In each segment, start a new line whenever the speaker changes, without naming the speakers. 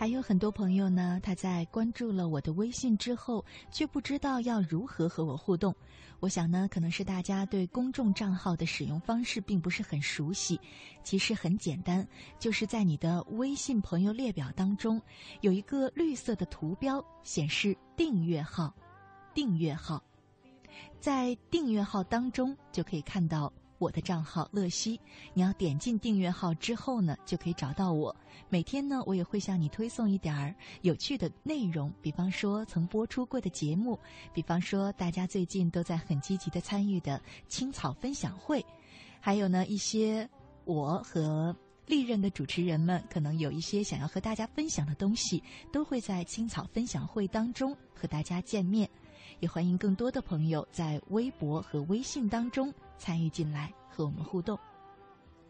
还有很多朋友呢，他在关注了我的微信之后，却不知道要如何和我互动。我想呢，可能是大家对公众账号的使用方式并不是很熟悉。其实很简单，就是在你的微信朋友列表当中，有一个绿色的图标显示订阅号，订阅号，在订阅号当中就可以看到。我的账号乐西，你要点进订阅号之后呢，就可以找到我。每天呢，我也会向你推送一点儿有趣的内容，比方说曾播出过的节目，比方说大家最近都在很积极的参与的青草分享会，还有呢一些我和历任的主持人们可能有一些想要和大家分享的东西，都会在青草分享会当中和大家见面。也欢迎更多的朋友在微博和微信当中参与进来和我们互动。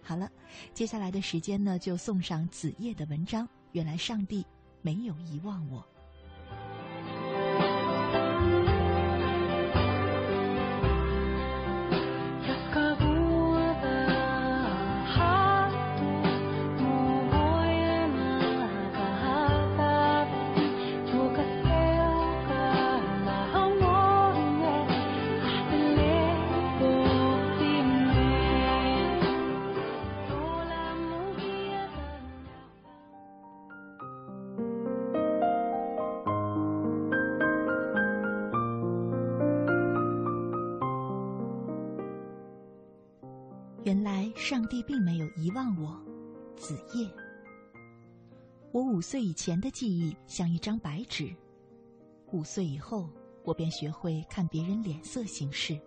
好了，接下来的时间呢，就送上子夜的文章。原来上帝没有遗忘我。原来上帝并没有遗忘我，子夜。我五岁以前的记忆像一张白纸，五岁以后，我便学会看别人脸色行事。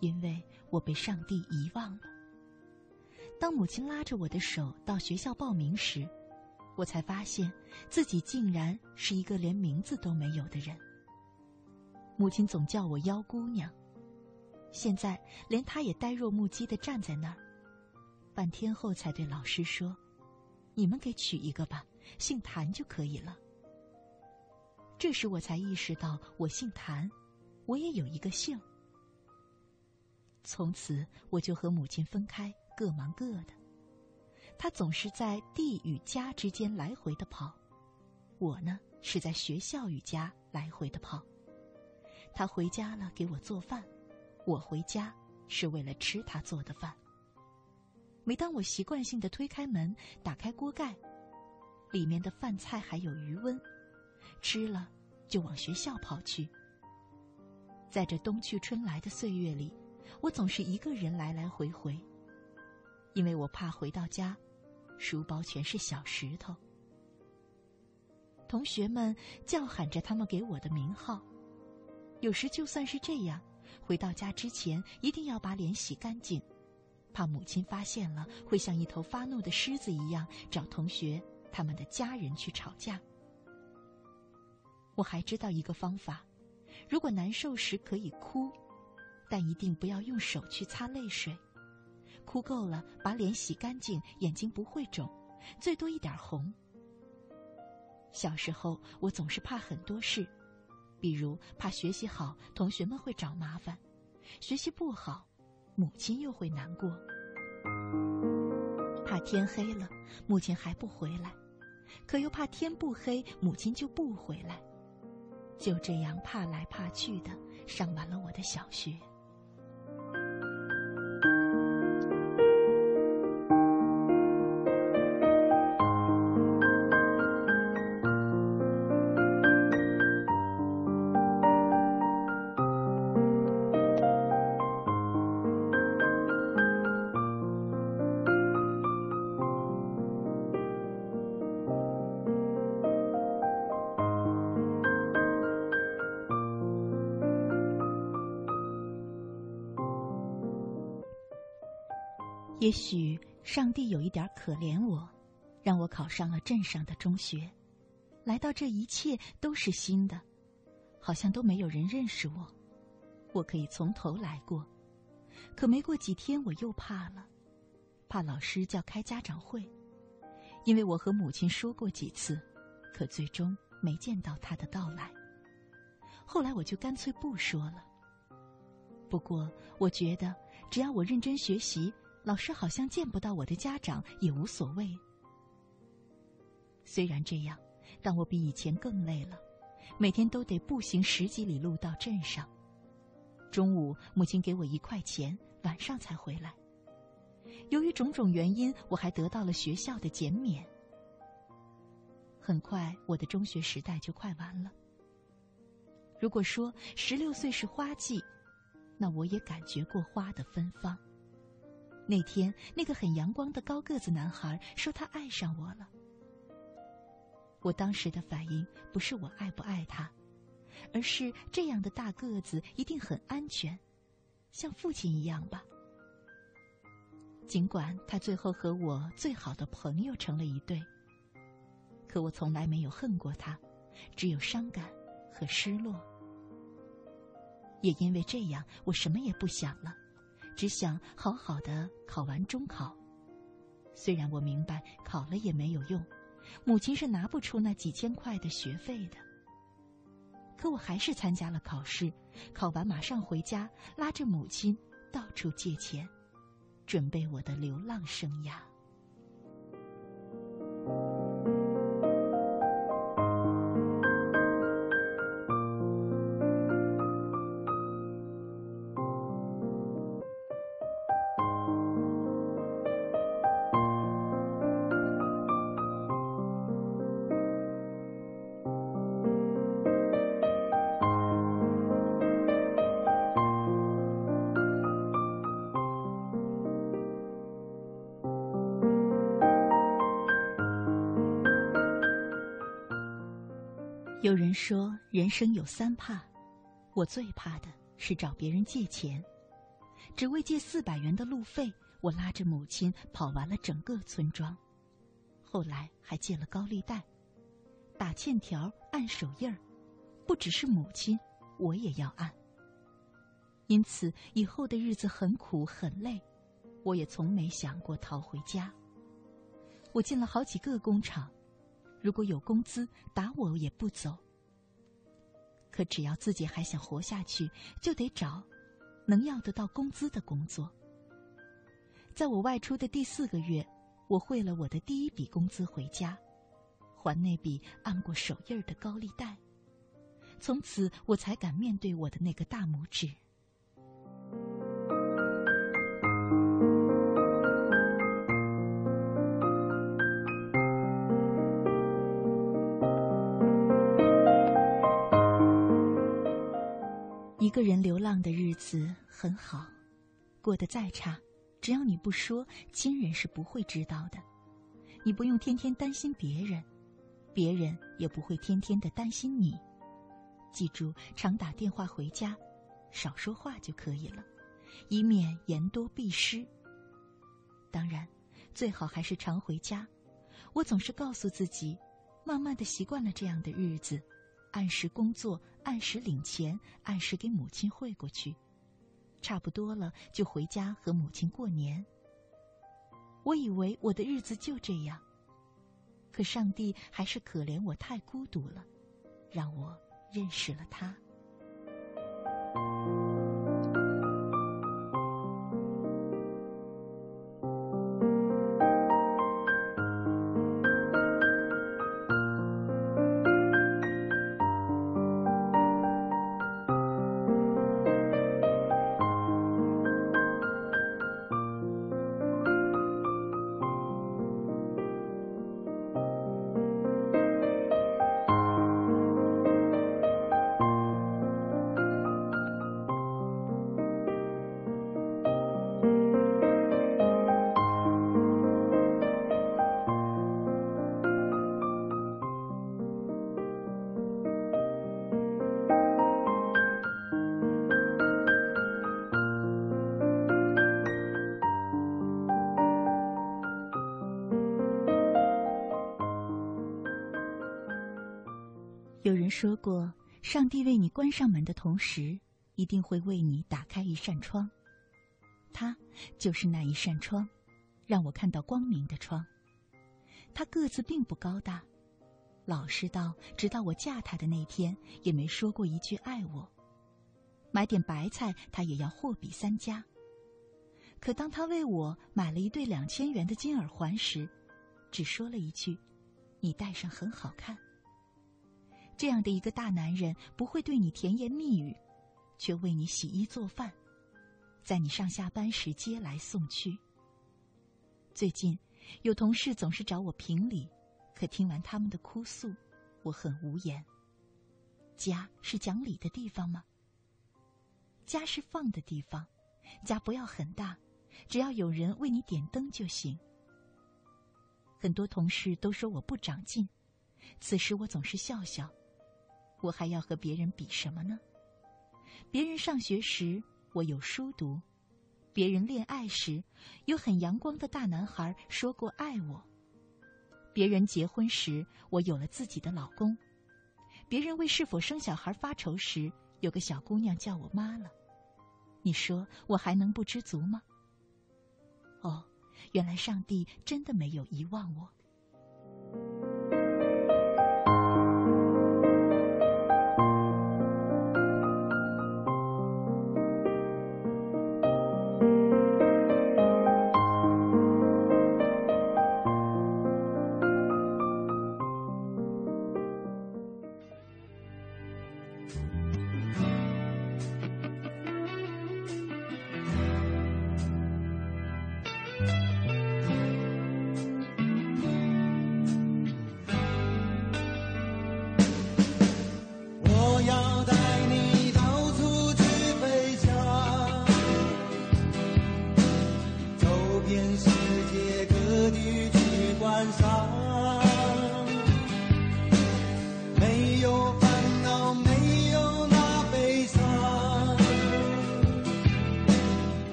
因为我被上帝遗忘了。当母亲拉着我的手到学校报名时，我才发现自己竟然是一个连名字都没有的人。母亲总叫我妖姑娘。现在连他也呆若木鸡的站在那儿，半天后才对老师说：“你们给取一个吧，姓谭就可以了。”这时我才意识到我姓谭，我也有一个姓。从此我就和母亲分开，各忙各的。他总是在地与家之间来回的跑，我呢是在学校与家来回的跑。他回家了，给我做饭。我回家是为了吃他做的饭。每当我习惯性的推开门，打开锅盖，里面的饭菜还有余温，吃了就往学校跑去。在这冬去春来的岁月里，我总是一个人来来回回，因为我怕回到家，书包全是小石头。同学们叫喊着他们给我的名号，有时就算是这样。回到家之前，一定要把脸洗干净，怕母亲发现了，会像一头发怒的狮子一样找同学、他们的家人去吵架。我还知道一个方法：如果难受时可以哭，但一定不要用手去擦泪水。哭够了，把脸洗干净，眼睛不会肿，最多一点红。小时候，我总是怕很多事。比如怕学习好，同学们会找麻烦；学习不好，母亲又会难过。怕天黑了，母亲还不回来；可又怕天不黑，母亲就不回来。就这样怕来怕去的，上完了我的小学。也许上帝有一点可怜我，让我考上了镇上的中学，来到这一切都是新的，好像都没有人认识我，我可以从头来过。可没过几天，我又怕了，怕老师叫开家长会，因为我和母亲说过几次，可最终没见到他的到来。后来我就干脆不说了。不过我觉得，只要我认真学习。老师好像见不到我的家长也无所谓。虽然这样，但我比以前更累了，每天都得步行十几里路到镇上。中午，母亲给我一块钱，晚上才回来。由于种种原因，我还得到了学校的减免。很快，我的中学时代就快完了。如果说十六岁是花季，那我也感觉过花的芬芳。那天，那个很阳光的高个子男孩说他爱上我了。我当时的反应不是我爱不爱他，而是这样的大个子一定很安全，像父亲一样吧。尽管他最后和我最好的朋友成了一对，可我从来没有恨过他，只有伤感和失落。也因为这样，我什么也不想了，只想好好的考完中考。虽然我明白考了也没有用，母亲是拿不出那几千块的学费的，可我还是参加了考试。考完马上回家，拉着母亲到处借钱。准备我的流浪生涯。有人说，人生有三怕，我最怕的是找别人借钱。只为借四百元的路费，我拉着母亲跑完了整个村庄，后来还借了高利贷，打欠条、按手印儿，不只是母亲，我也要按。因此，以后的日子很苦很累，我也从没想过逃回家。我进了好几个工厂。如果有工资，打我也不走。可只要自己还想活下去，就得找能要得到工资的工作。在我外出的第四个月，我汇了我的第一笔工资回家，还那笔按过手印儿的高利贷。从此，我才敢面对我的那个大拇指。个人流浪的日子很好，过得再差，只要你不说，亲人是不会知道的。你不用天天担心别人，别人也不会天天的担心你。记住，常打电话回家，少说话就可以了，以免言多必失。当然，最好还是常回家。我总是告诉自己，慢慢的习惯了这样的日子。按时工作，按时领钱，按时给母亲汇过去，差不多了就回家和母亲过年。我以为我的日子就这样，可上帝还是可怜我太孤独了，让我认识了他。关上门的同时，一定会为你打开一扇窗。他就是那一扇窗，让我看到光明的窗。他个子并不高大，老实到直到我嫁他的那天，也没说过一句爱我。买点白菜，他也要货比三家。可当他为我买了一对两千元的金耳环时，只说了一句：“
你戴上很好看。这样的一个大男人不会对你甜言蜜语，却为你洗衣做饭，在你上下班时接来送去。最近，有同事总是找我评理，可听完他们的哭诉，我很无言。家是讲理的地方吗？家是放的地方，家不要很大，只要有人为你点灯就行。很多同事都说我不长进，此时我总是笑笑。我还要和别人比什么呢？别人上学时我有书读，别人恋爱时有很阳光的大男孩说过爱我，别人结婚时我有了自己的老公，别人为是否生小孩发愁时有个小姑娘叫我妈了。你说我还能不知足吗？哦，原来上帝真的没有遗忘我。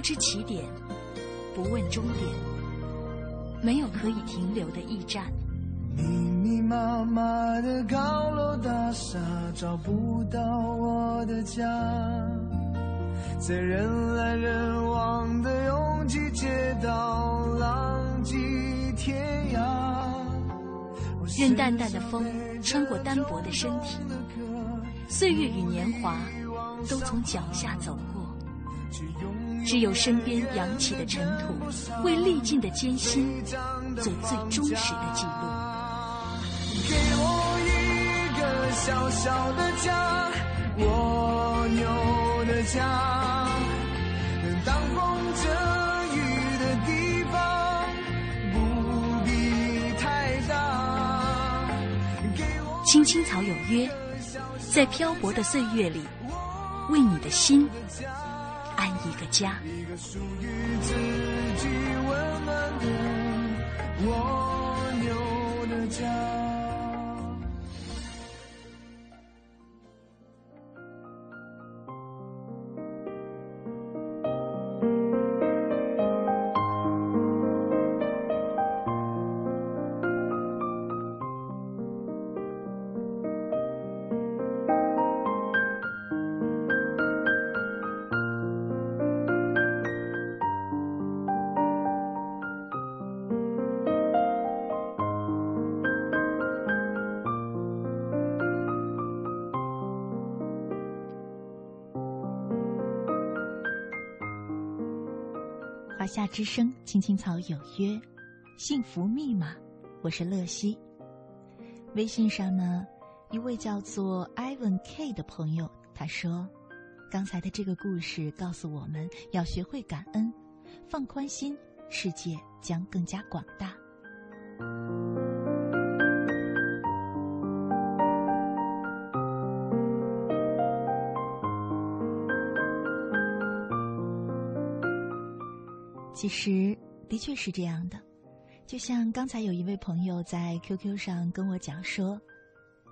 不知起点，不问终点，没有可以停留的驿站。
密密麻麻的高楼大厦，找不到我的家。在人来人往的拥挤街道，浪迹天涯。
任淡淡的风穿过单薄的身体，岁月与年华都从脚下走过，只有身边扬起的尘土，为历尽的艰辛做最忠实的记录。
给我一个小小的家，蜗牛的家，挡风遮雨的地方，不必太大。给我
青青草有约，在漂泊的岁月里，为你的心一个家。
一个属于自己温暖的蜗牛的家。
之声，青青草有约，幸福密码，我是乐西。微信上呢，一位叫做 Ivan K 的朋友，他说：“刚才的这个故事告诉我们要学会感恩，放宽心，世界将更加广大。”其实的确是这样的，就像刚才有一位朋友在 QQ 上跟我讲说，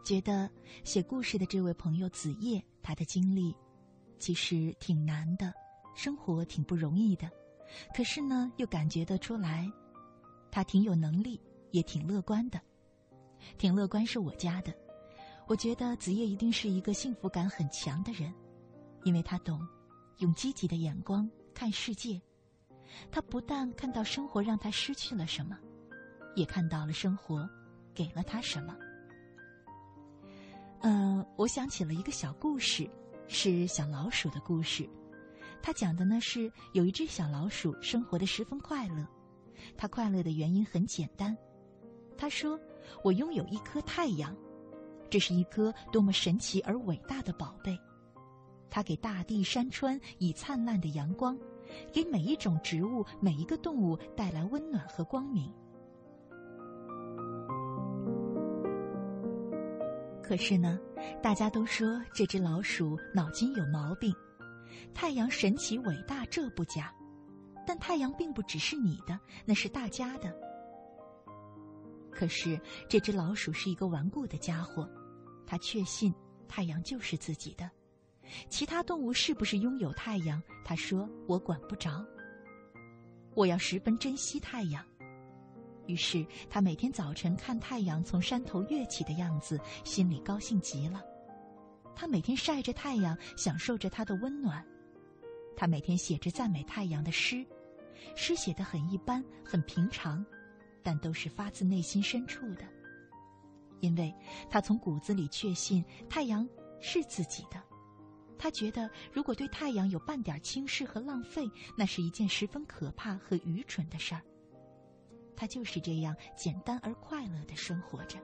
觉得写故事的这位朋友子夜，他的经历其实挺难的，生活挺不容易的，可是呢，又感觉得出来，他挺有能力，也挺乐观的，挺乐观是我家的，我觉得子夜一定是一个幸福感很强的人，因为他懂用积极的眼光看世界。他不但看到生活让他失去了什么，也看到了生活给了他什么。嗯，我想起了一个小故事，是小老鼠的故事。他讲的呢是有一只小老鼠生活的十分快乐，它快乐的原因很简单。他说：“我拥有一颗太阳，这是一颗多么神奇而伟大的宝贝，它给大地山川以灿烂的阳光。”给每一种植物、每一个动物带来温暖和光明。可是呢，大家都说这只老鼠脑筋有毛病。太阳神奇伟大，这不假，但太阳并不只是你的，那是大家的。可是这只老鼠是一个顽固的家伙，它确信太阳就是自己的。其他动物是不是拥有太阳？他说：“我管不着。我要十分珍惜太阳。”于是他每天早晨看太阳从山头跃起的样子，心里高兴极了。他每天晒着太阳，享受着它的温暖。他每天写着赞美太阳的诗，诗写得很一般，很平常，但都是发自内心深处的，因为他从骨子里确信太阳是自己的。他觉得，如果对太阳有半点轻视和浪费，那是一件十分可怕和愚蠢的事儿。他就是这样简单而快乐的生活着。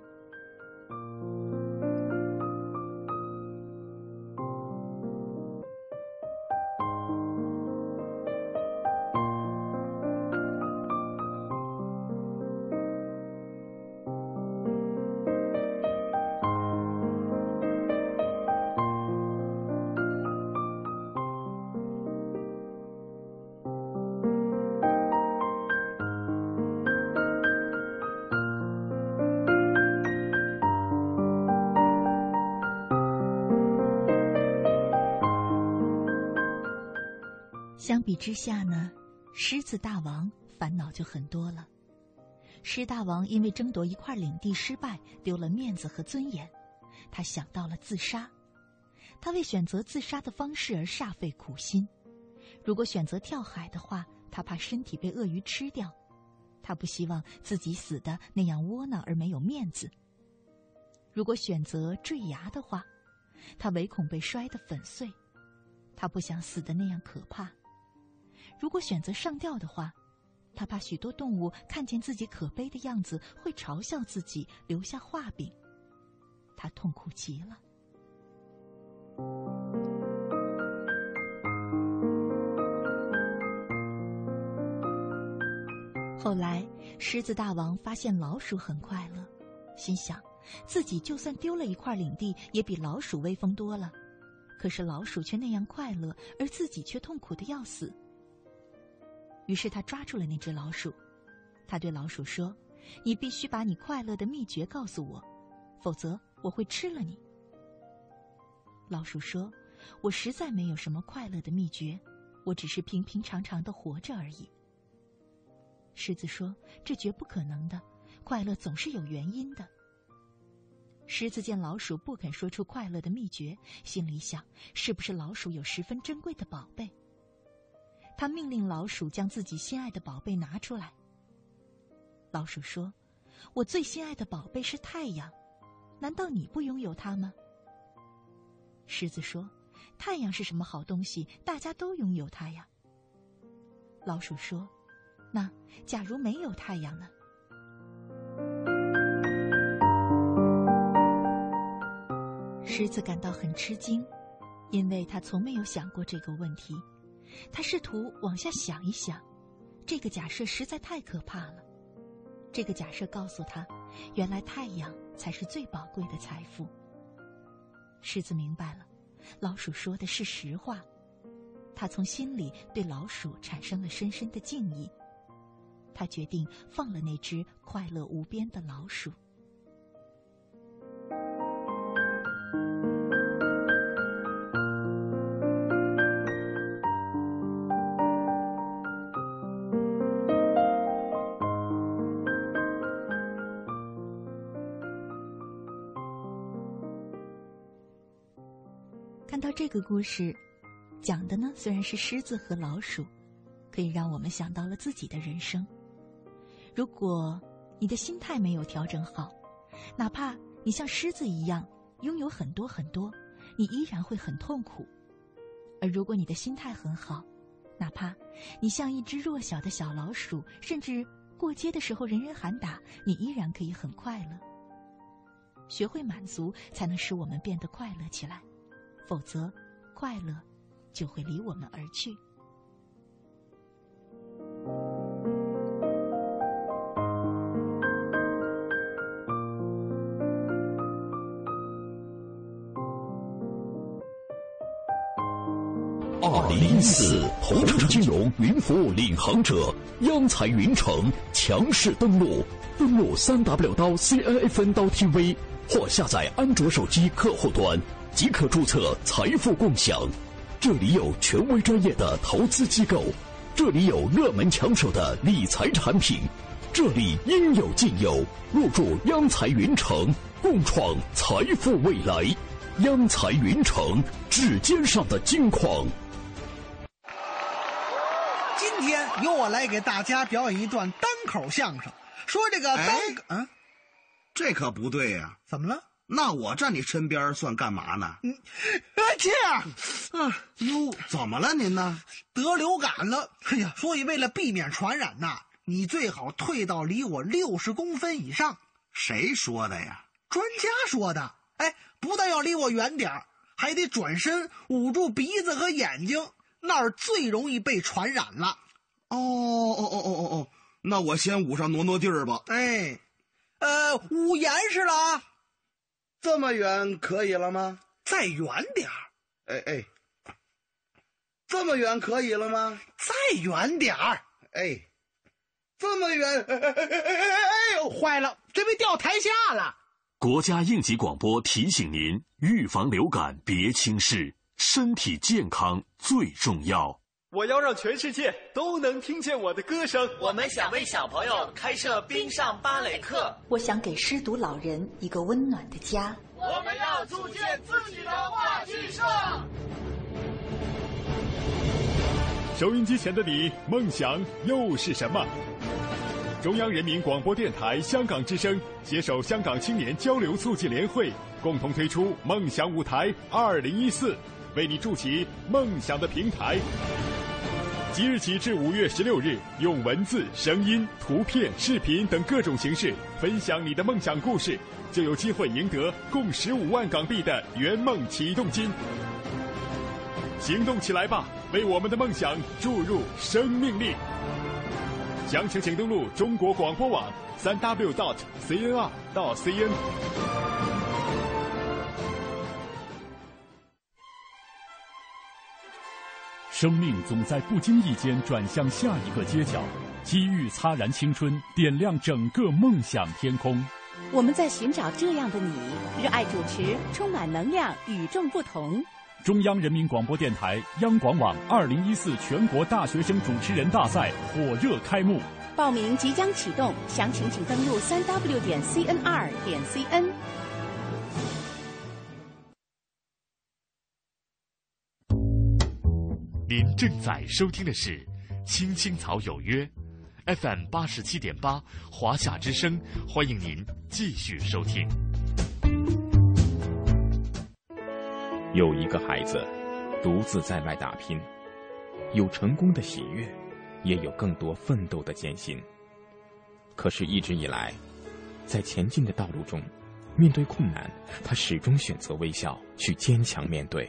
之下呢，狮子大王烦恼就很多了。狮大王因为争夺一块领地失败，丢了面子和尊严，他想到了自杀。他为选择自杀的方式而煞费苦心。如果选择跳海的话，他怕身体被鳄鱼吃掉；他不希望自己死的那样窝囊而没有面子。如果选择坠崖的话，他唯恐被摔得粉碎；他不想死的那样可怕。如果选择上吊的话，他怕许多动物看见自己可悲的样子，会嘲笑自己，留下画饼。他痛苦极了。后来，狮子大王发现老鼠很快乐，心想自己就算丢了一块领地，也比老鼠威风多了。可是老鼠却那样快乐，而自己却痛苦的要死。于是他抓住了那只老鼠，他对老鼠说：“你必须把你快乐的秘诀告诉我，否则我会吃了你。”老鼠说：“我实在没有什么快乐的秘诀，我只是平平常常的活着而已。”狮子说：“这绝不可能的，快乐总是有原因的。”狮子见老鼠不肯说出快乐的秘诀，心里想：是不是老鼠有十分珍贵的宝贝？他命令老鼠将自己心爱的宝贝拿出来。老鼠说：“我最心爱的宝贝是太阳，难道你不拥有它吗？”狮子说：“太阳是什么好东西？大家都拥有它呀。”老鼠说。那假如没有太阳呢？狮子感到很吃惊，因为他从没有想过这个问题。他试图往下想一想，这个假设实在太可怕了。这个假设告诉他，原来太阳才是最宝贵的财富。狮子明白了，老鼠说的是实话。他从心里对老鼠产生了深深的敬意。他决定放了那只快乐无边的老鼠。这个故事，讲的呢虽然是狮子和老鼠，可以让我们想到了自己的人生。如果你的心态没有调整好，哪怕你像狮子一样拥有很多很多，你依然会很痛苦；而如果你的心态很好，哪怕你像一只弱小的小老鼠，甚至过街的时候人人喊打，你依然可以很快乐。学会满足，才能使我们变得快乐起来，否则，快乐就会离我们而去。
二零一四，同城金融云服务领航者央财云城强势登陆，登录三 W 刀 CNFN 刀 TV 或下载安卓手机客户端即可注册财富共享。这里有权威专业的投资机构，这里有热门抢手的理财产品，这里应有尽有。入驻央财云城，共创财富未来。央财云城，指尖上的金矿。
今天由我来给大家表演一段单口相声，说这个单
嗯，这可不对呀！
怎么了？
那我站你身边算干嘛呢？
嗯，这样，
啊，哟，怎么了您呢？
得流感了，哎呀，所以为了避免传染呐，你最好退到离我六十公分以上。
谁说的呀？
专家说的。哎，不但要离我远点还得转身捂住鼻子和眼睛，那儿最容易被传染了。
哦哦哦哦哦哦，那我先捂上挪挪地儿吧。
哎，呃，捂严实了啊。
这么远可以了吗？
再远点儿。
哎哎，这么远可以了吗？
再远点儿。
哎，这么远。哎哎哎哎哎
哎呦，坏了，这被掉台下了。
国家应急广播提醒您：预防流感别轻视，身体健康最重要。
我要让全世界都能听见我的歌声。
我们想为小朋友开设冰上芭蕾课。
我想给失独老人一个温暖的家。
我们要组建自己的话剧社。
收音机前的你，梦想又是什么？中央人民广播电台香港之声携手香港青年交流促进联会，共同推出“梦想舞台二零一四”，为你筑起梦想的平台。即日起至五月十六日，用文字、声音、图片、视频等各种形式分享你的梦想故事，就有机会赢得共十五万港币的圆梦启动金。行动起来吧，为我们的梦想注入生命力！详情请登录中国广播网三 w dot cnr 到 cn。生命总在不经意间转向下一个街角，机遇擦燃青春，点亮整个梦想天空。
我们在寻找这样的你，热爱主持，充满能量，与众不同。
中央人民广播电台央广网二零一四全国大学生主持人大赛火热开幕，
报名即将启动，详情请登录三 w 点 cnr 点 cn。
您正在收听的是《青青草有约》，FM 八十七点八，华夏之声，欢迎您继续收听。
有一个孩子独自在外打拼，有成功的喜悦，也有更多奋斗的艰辛。可是，一直以来，在前进的道路中，面对困难，他始终选择微笑，去坚强面对，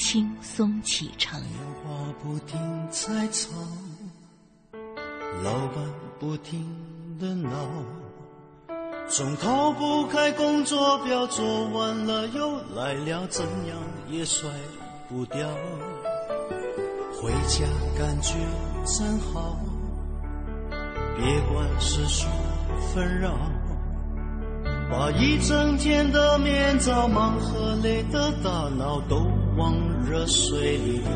轻松启程。
话不停在吵，老板不停的闹。总逃不开工作表，做完了又来了，怎样也甩不掉。回家感觉真好，别管世俗纷扰，把一整天的面罩、忙和累的大脑都往热水里泡，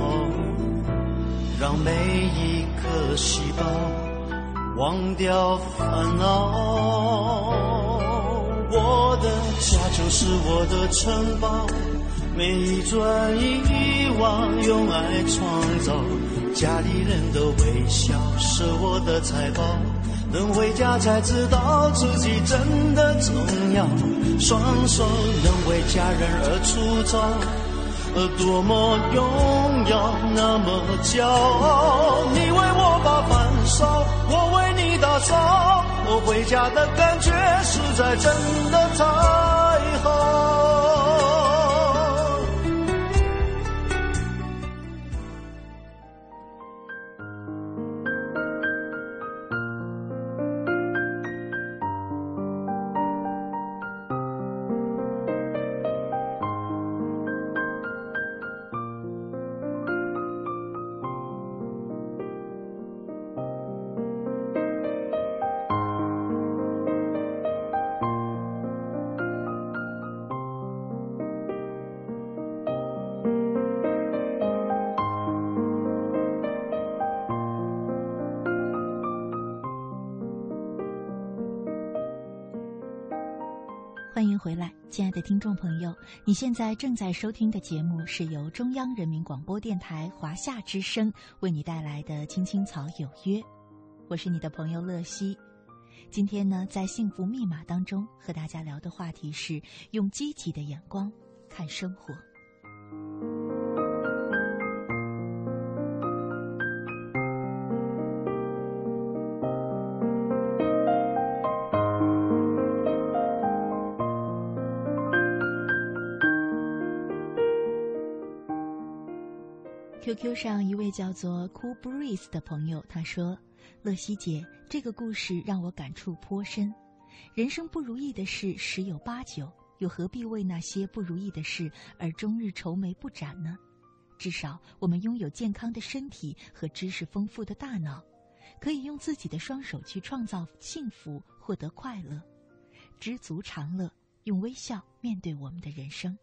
让每一颗细胞忘掉烦恼。我的家就是我的城堡，每一砖一瓦用爱创造，家里人的微笑是我的财宝，能回家才知道自己真的重要，双手能为家人而粗糙，多么荣耀，那么骄傲，你为我把饭烧，我为你打扫。我回家的感觉实在真的太。
听众朋友，你现在正在收听的节目是由中央人民广播电台华夏之声为你带来的《青青草有约》，我是你的朋友乐西。今天呢，在幸福密码当中和大家聊的话题是用积极的眼光看生活。QQ 上一位叫做 Cool Breeze 的朋友他说：“乐西姐，这个故事让我感触颇深。人生不如意的事十有八九，又何必为那些不如意的事而终日愁眉不展呢？至少我们拥有健康的身体和知识丰富的大脑，可以用自己的双手去创造幸福，获得快乐，知足常乐，用微笑面对我们的人生。”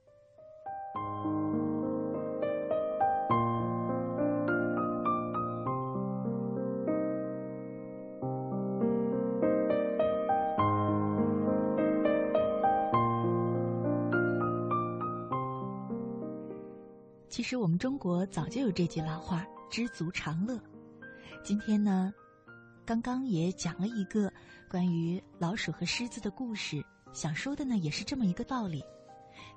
实我们中国早就有这句老话“知足常乐”。今天呢，刚刚也讲了一个关于老鼠和狮子的故事，想说的呢也是这么一个道理。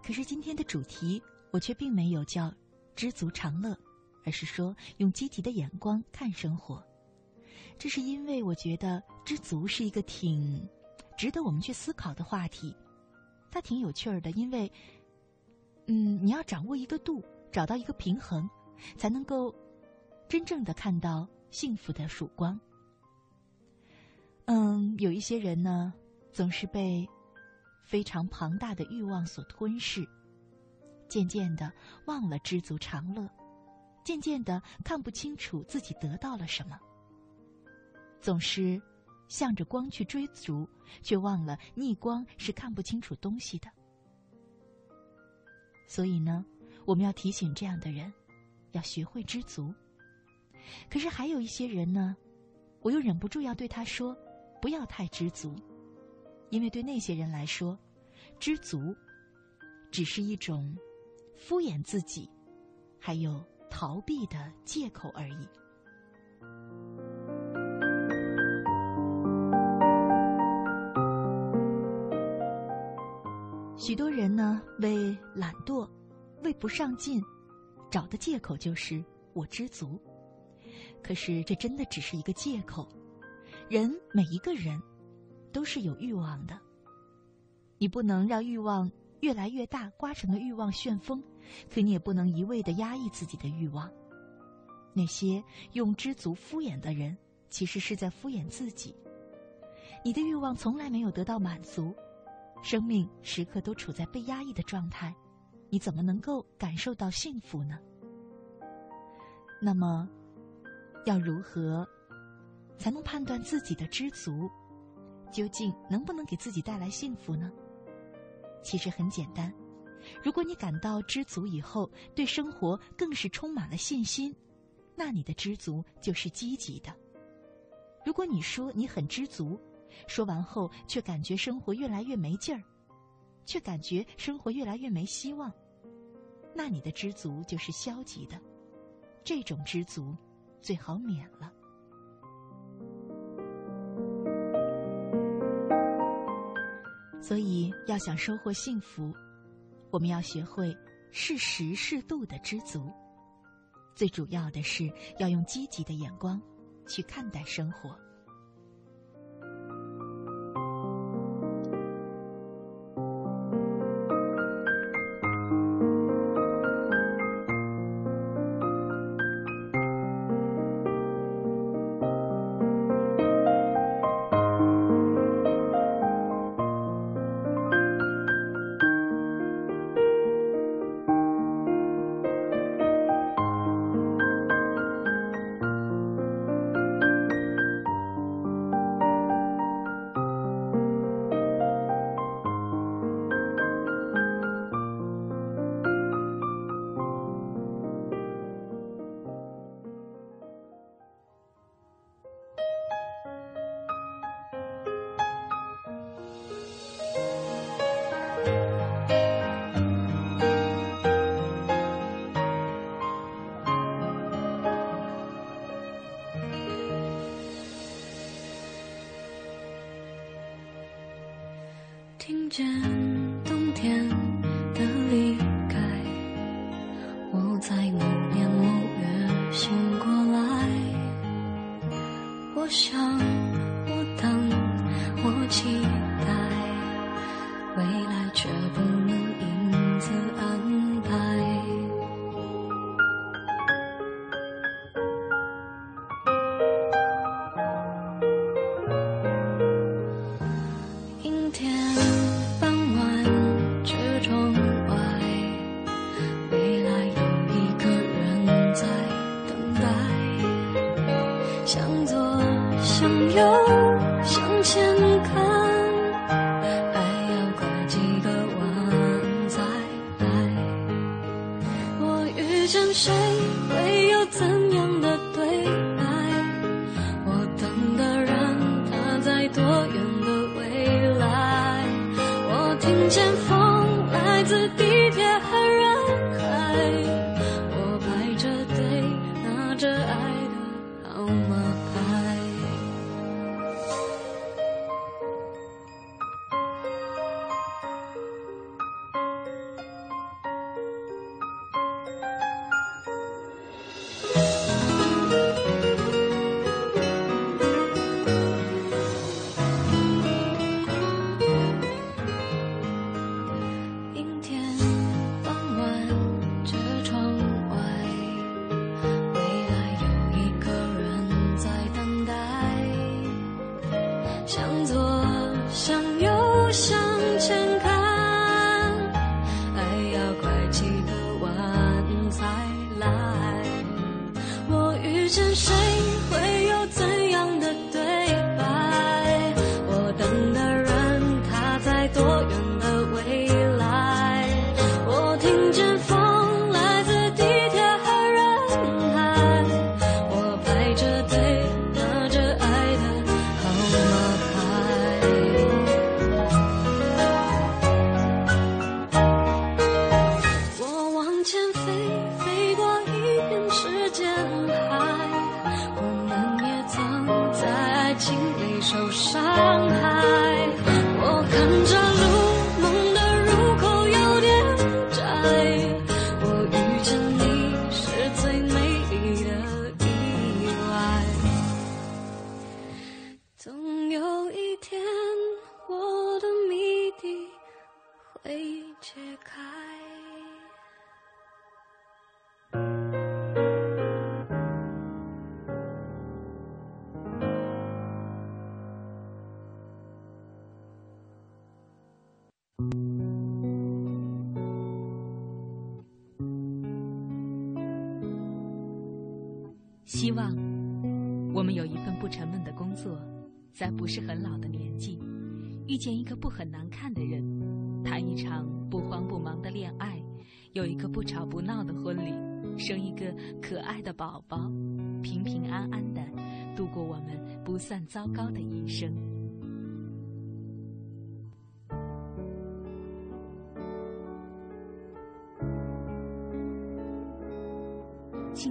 可是今天的主题我却并没有叫“知足常乐”，而是说用积极的眼光看生活。这是因为我觉得知足是一个挺值得我们去思考的话题，它挺有趣儿的，因为，嗯，你要掌握一个度。找到一个平衡，才能够真正的看到幸福的曙光。嗯，有一些人呢，总是被非常庞大的欲望所吞噬，渐渐的忘了知足常乐，渐渐的看不清楚自己得到了什么，总是向着光去追逐，却忘了逆光是看不清楚东西的。所以呢。我们要提醒这样的人，要学会知足。可是还有一些人呢，我又忍不住要对他说：不要太知足，因为对那些人来说，知足只是一种敷衍自己，还有逃避的借口而已。许多人呢，为懒惰。为不上进，找的借口就是我知足。可是这真的只是一个借口。人每一个人都是有欲望的，你不能让欲望越来越大，刮成了欲望旋风。可你也不能一味的压抑自己的欲望。那些用知足敷衍的人，其实是在敷衍自己。你的欲望从来没有得到满足，生命时刻都处在被压抑的状态。你怎么能够感受到幸福呢？那么，要如何才能判断自己的知足究竟能不能给自己带来幸福呢？其实很简单，如果你感到知足以后，对生活更是充满了信心，那你的知足就是积极的。如果你说你很知足，说完后却感觉生活越来越没劲儿，却感觉生活越来越没希望。那你的知足就是消极的，这种知足最好免了。所以，要想收获幸福，我们要学会适时适度的知足。最主要的是要用积极的眼光去看待生活。
天。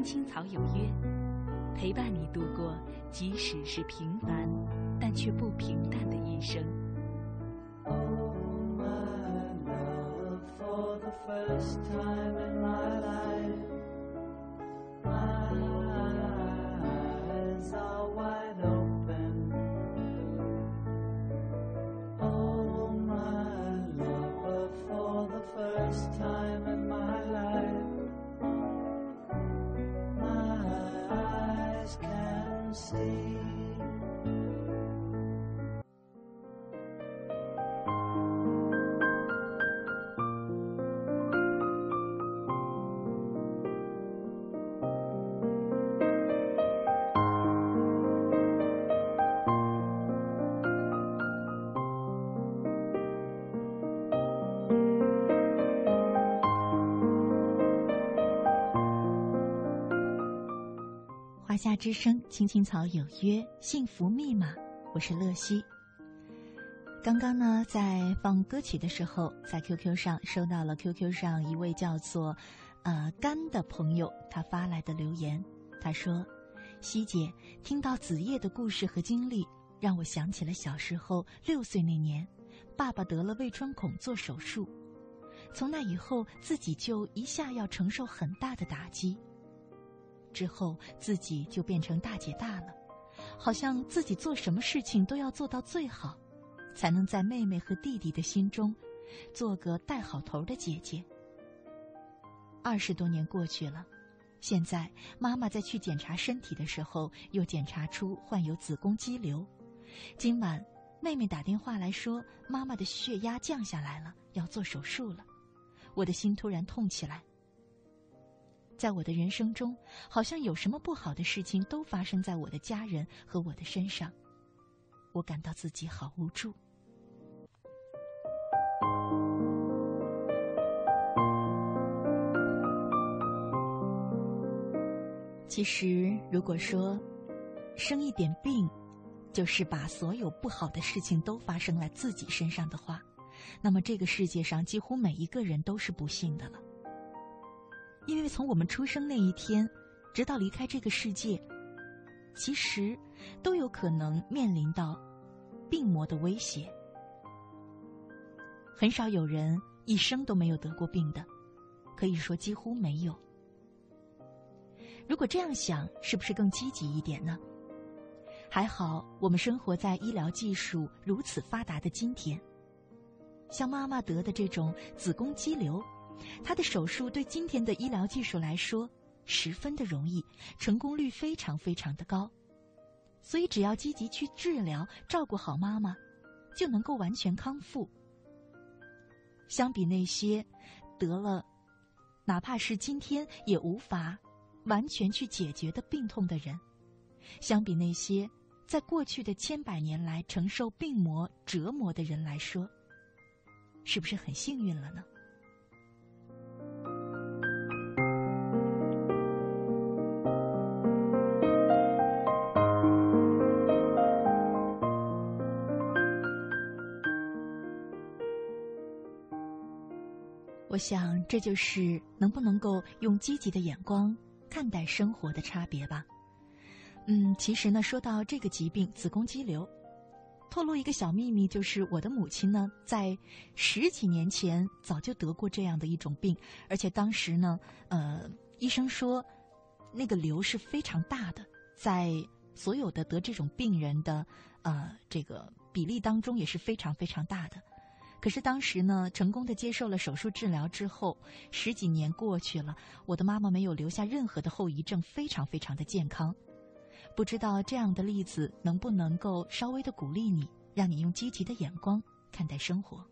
青草有约。陪伴你度过，即使是平凡，但却不平淡的一生。
之声，青青草有约，幸福密码，我是乐西。刚刚呢，在放歌曲的时候，在 QQ 上收到了 QQ 上一位叫做“呃甘”的朋友他发来的留言。他说：“西姐，听到子夜的故事和经历，让我想起了小时候六岁那年，爸爸得了胃穿孔做手术，从那以后自己就一下要承受很大的打击。”之后，自己就变成大姐大了，好像自己做什么事情都要做到最好，才能在妹妹和弟弟的心中，做个带好头的姐姐。二十多年过去了，现在妈妈在去检查身体的时候，又检查出患有子宫肌瘤。今晚，妹妹打电话来说，妈妈的血压降下来了，要做手术了。我的心突然痛起来。在我的人生中，好像有什么不好的事情都发生在我的家人和我的身上，我感到自己好无助。其实，如果说生一点病，就是把所有不好的事情都发生在自己身上的话，那么这个世界上几乎每一个人都是不幸的了。因为从我们出生那一天，直到离开这个世界，其实都有可能面临到病魔的威胁。很少有人一生都没有得过病的，可以说几乎没有。如果这样想，是不是更积极一点呢？还好，我们生活在医疗技术如此发达的今天。像妈妈得的这种子宫肌瘤，他的手术对今天的医疗技术来说十分的容易，成功率非常非常的高。所以，只要积极去治疗，照顾好妈妈，就能够完全康复。相比那些得了，哪怕是今天也无法。完全去解决的病痛的人，相比那些在过去的千百年来承受病魔折磨的人来说，是不是很幸运了呢？想，这就是能不能够用积极的眼光。看待生活的差别吧。嗯，其实呢，说到这个疾病——子宫肌瘤，透露一个小秘密，就是我的母亲呢，在十几年前早就得过这样的一种病，而且当时呢，呃，医生说那个瘤是非常大的，在所有的得这种病人的呃这个比例当中也是非常非常大的。可是当时呢，成功的接受了手术治疗之后，十几年过去了，我的妈妈没有留下任何的后遗症，非常非常的健康。不知道这样的例子能不能够稍微的鼓励你，让你用积极的眼光看待生活。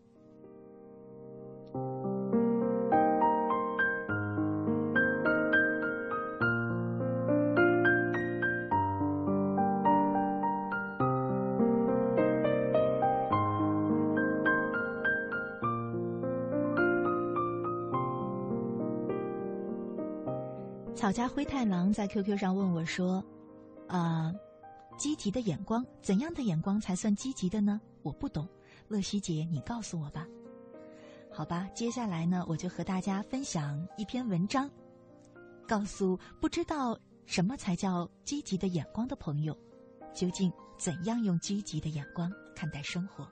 我家灰太狼在 QQ 上问我说：“啊，积极的眼光，怎样的眼光才算积极的呢？我不懂，乐西姐，你告诉我吧。好吧，接下来呢，我就和大家分享一篇文章，告诉不知道什么才叫积极的眼光的朋友，究竟怎样用积极的眼光看待生活。”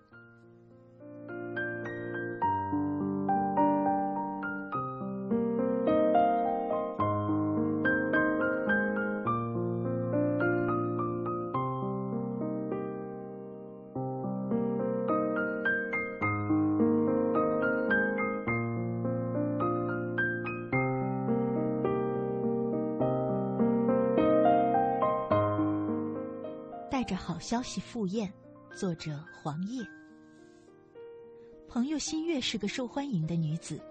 消息赴宴，作者黄叶。朋友新月是个受欢迎的女子，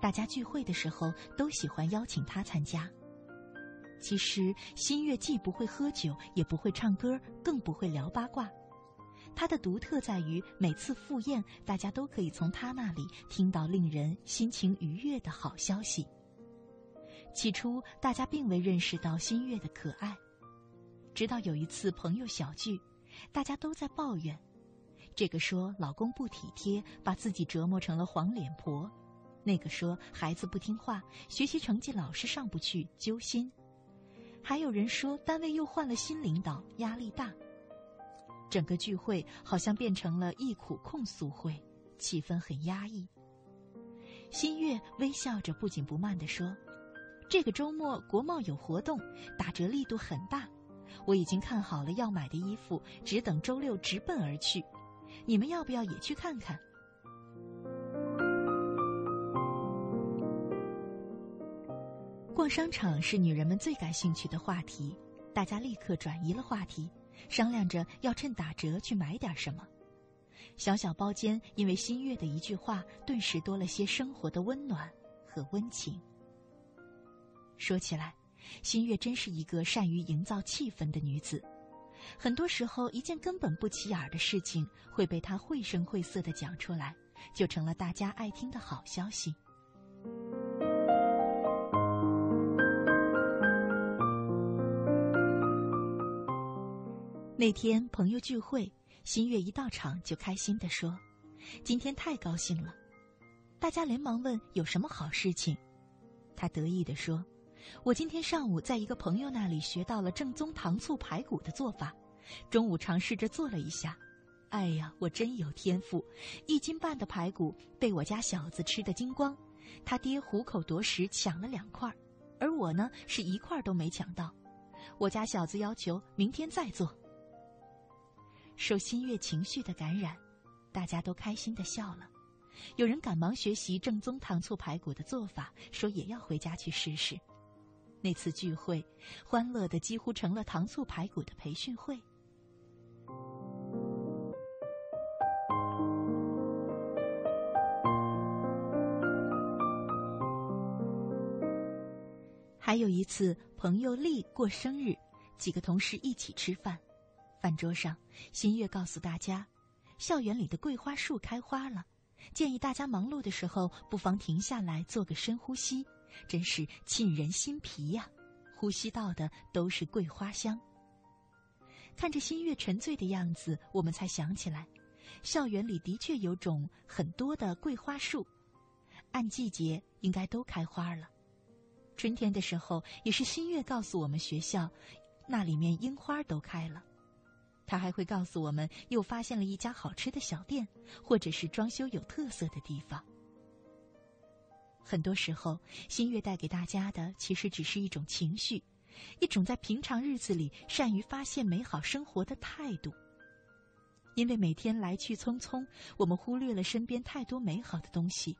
大家聚会的时候都喜欢邀请她参加。其实新月既不会喝酒，也不会唱歌，更不会聊八卦。她的独特在于，每次赴宴，大家都可以从她那里听到令人心情愉悦的好消息。起初，大家并未认识到新月的可爱，直到有一次朋友小聚。大家都在抱怨，这个说老公不体贴，把自己折磨成了黄脸婆；那个说孩子不听话，学习成绩老是上不去，揪心；还有人说单位又换了新领导，压力大。整个聚会好像变成了忆苦控诉会，气氛很压抑。新月微笑着不紧不慢地说：“这个周末国贸有活动，打折力度很大。”我已经看好了要买的衣服，只等周六直奔而去。你们要不要也去看看？逛商场是女人们最感兴趣的话题，大家立刻转移了话题，商量着要趁打折去买点什么。小小包间因为新月的一句话，顿时多了些生活的温暖和温情。说起来。新月真是一个善于营造气氛的女子，很多时候一件根本不起眼的事情会被她绘声绘色的讲出来，就成了大家爱听的好消息。那天朋友聚会，新月一到场就开心的说：“今天太高兴了。”大家连忙问：“有什么好事情？”他得意地说：“我今天上午在一个朋友那里学到了正宗糖醋排骨的做法，中午尝试着做了一下。哎呀，我真有天赋！一斤半的排骨被我家小子吃得精光，他爹虎口夺食抢了两块，而我呢是一块都没抢到。我家小子要求明天再做。”受新月情绪的感染，大家都开心的笑了。有人赶忙学习正宗糖醋排骨的做法，说也要回家去试试。那次聚会，欢乐的几乎成了糖醋排骨的培训会。还有一次，朋友丽过生日，几个同事一起吃饭。饭桌上，新月告诉大家，校园里的桂花树开花了。建议大家忙碌的时候，不妨停下来做个深呼吸，真是沁人心脾呀！呼吸到的都是桂花香。看着新月沉醉的样子，我们才想起来，校园里的确有种很多的桂花树，按季节应该都开花了。春天的时候，也是新月告诉我们学校，那里面樱花都开了。他还会告诉我们，又发现了一家好吃的小店，或者是装修有特色的地方。很多时候，新月带给大家的其实只是一种情绪，一种在平常日子里善于发现美好生活的态度。因为每天来去匆匆，我们忽略了身边太多美好的东西，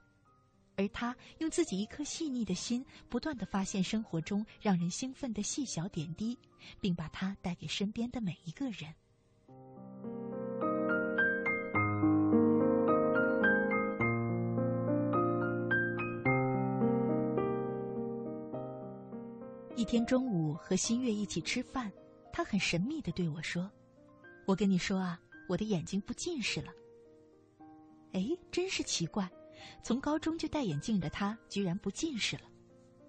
而他用自己一颗细腻的心，不断的发现生活中让人兴奋的细小点滴，并把它带给身边的每一个人。一天中午和新月一起吃饭，他很神秘的对我说：“我跟你说啊，我的眼睛不近视了。”哎，真是奇怪，从高中就戴眼镜的他居然不近视了。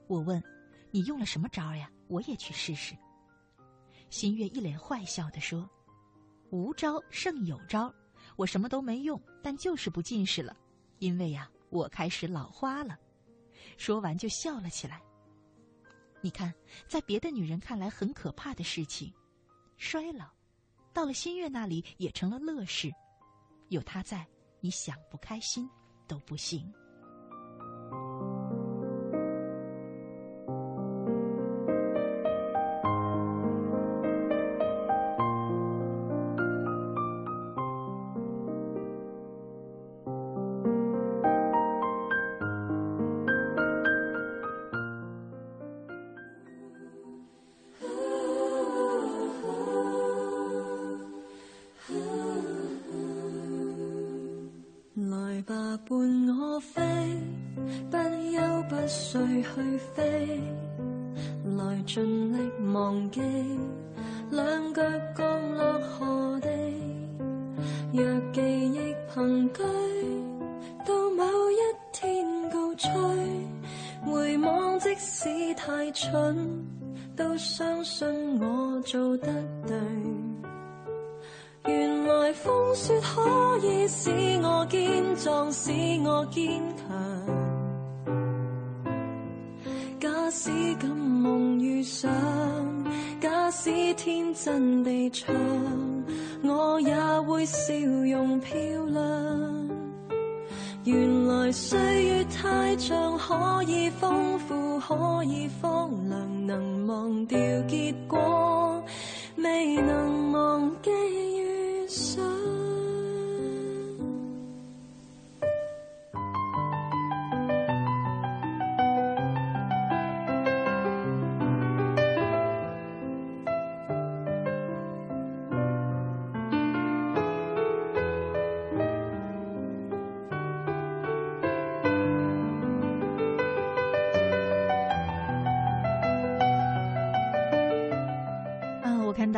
我问：“你用了什么招呀？我也去试试。”新月一脸坏笑的说：“无招胜有招，我什么都没用，但就是不近视了，因为呀，我开始老花了。”说完就笑了起来。你看，在别的女人看来很可怕的事情，衰老，到了新月那里也成了乐事。有她在，你想不开心都不行。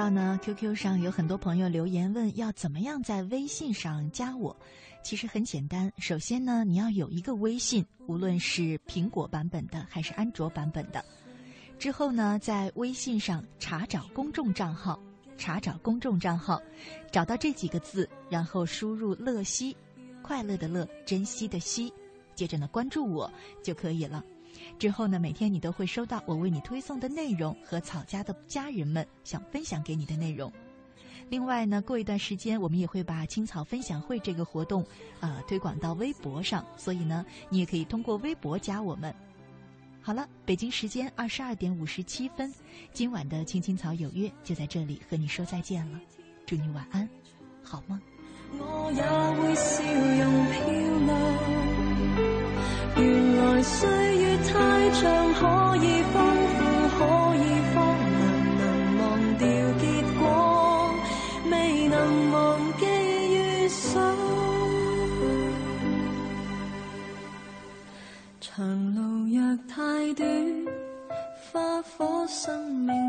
呢 QQ 上有很多朋友留言问要怎么样在微信上加我，其实很简单。首先呢，你要有一个微信，无论是苹果版本的还是安卓版本的。之后呢，在微信上查找公众账号，查找公众账号，找到这几个字，然后输入“乐西”，快乐的乐，珍惜的惜。接着呢，关注我就可以了。之后呢，每天你都会收到我为你推送的内容和草家的家人们想分享给你的内容。另外呢，过一段时间我们也会把青草分享会这个活动，呃，推广到微博上，所以呢，你也可以通过微博加我们。好了，北京时间二十二点五十七分，今晚的青青草有约就在这里和你说再见了，祝你晚安，好梦。
我也会笑容漂亮，原来岁月太长，可以丰富，可以荒凉，能忘掉结果，未能忘记遇上。长路若太短，花火生命。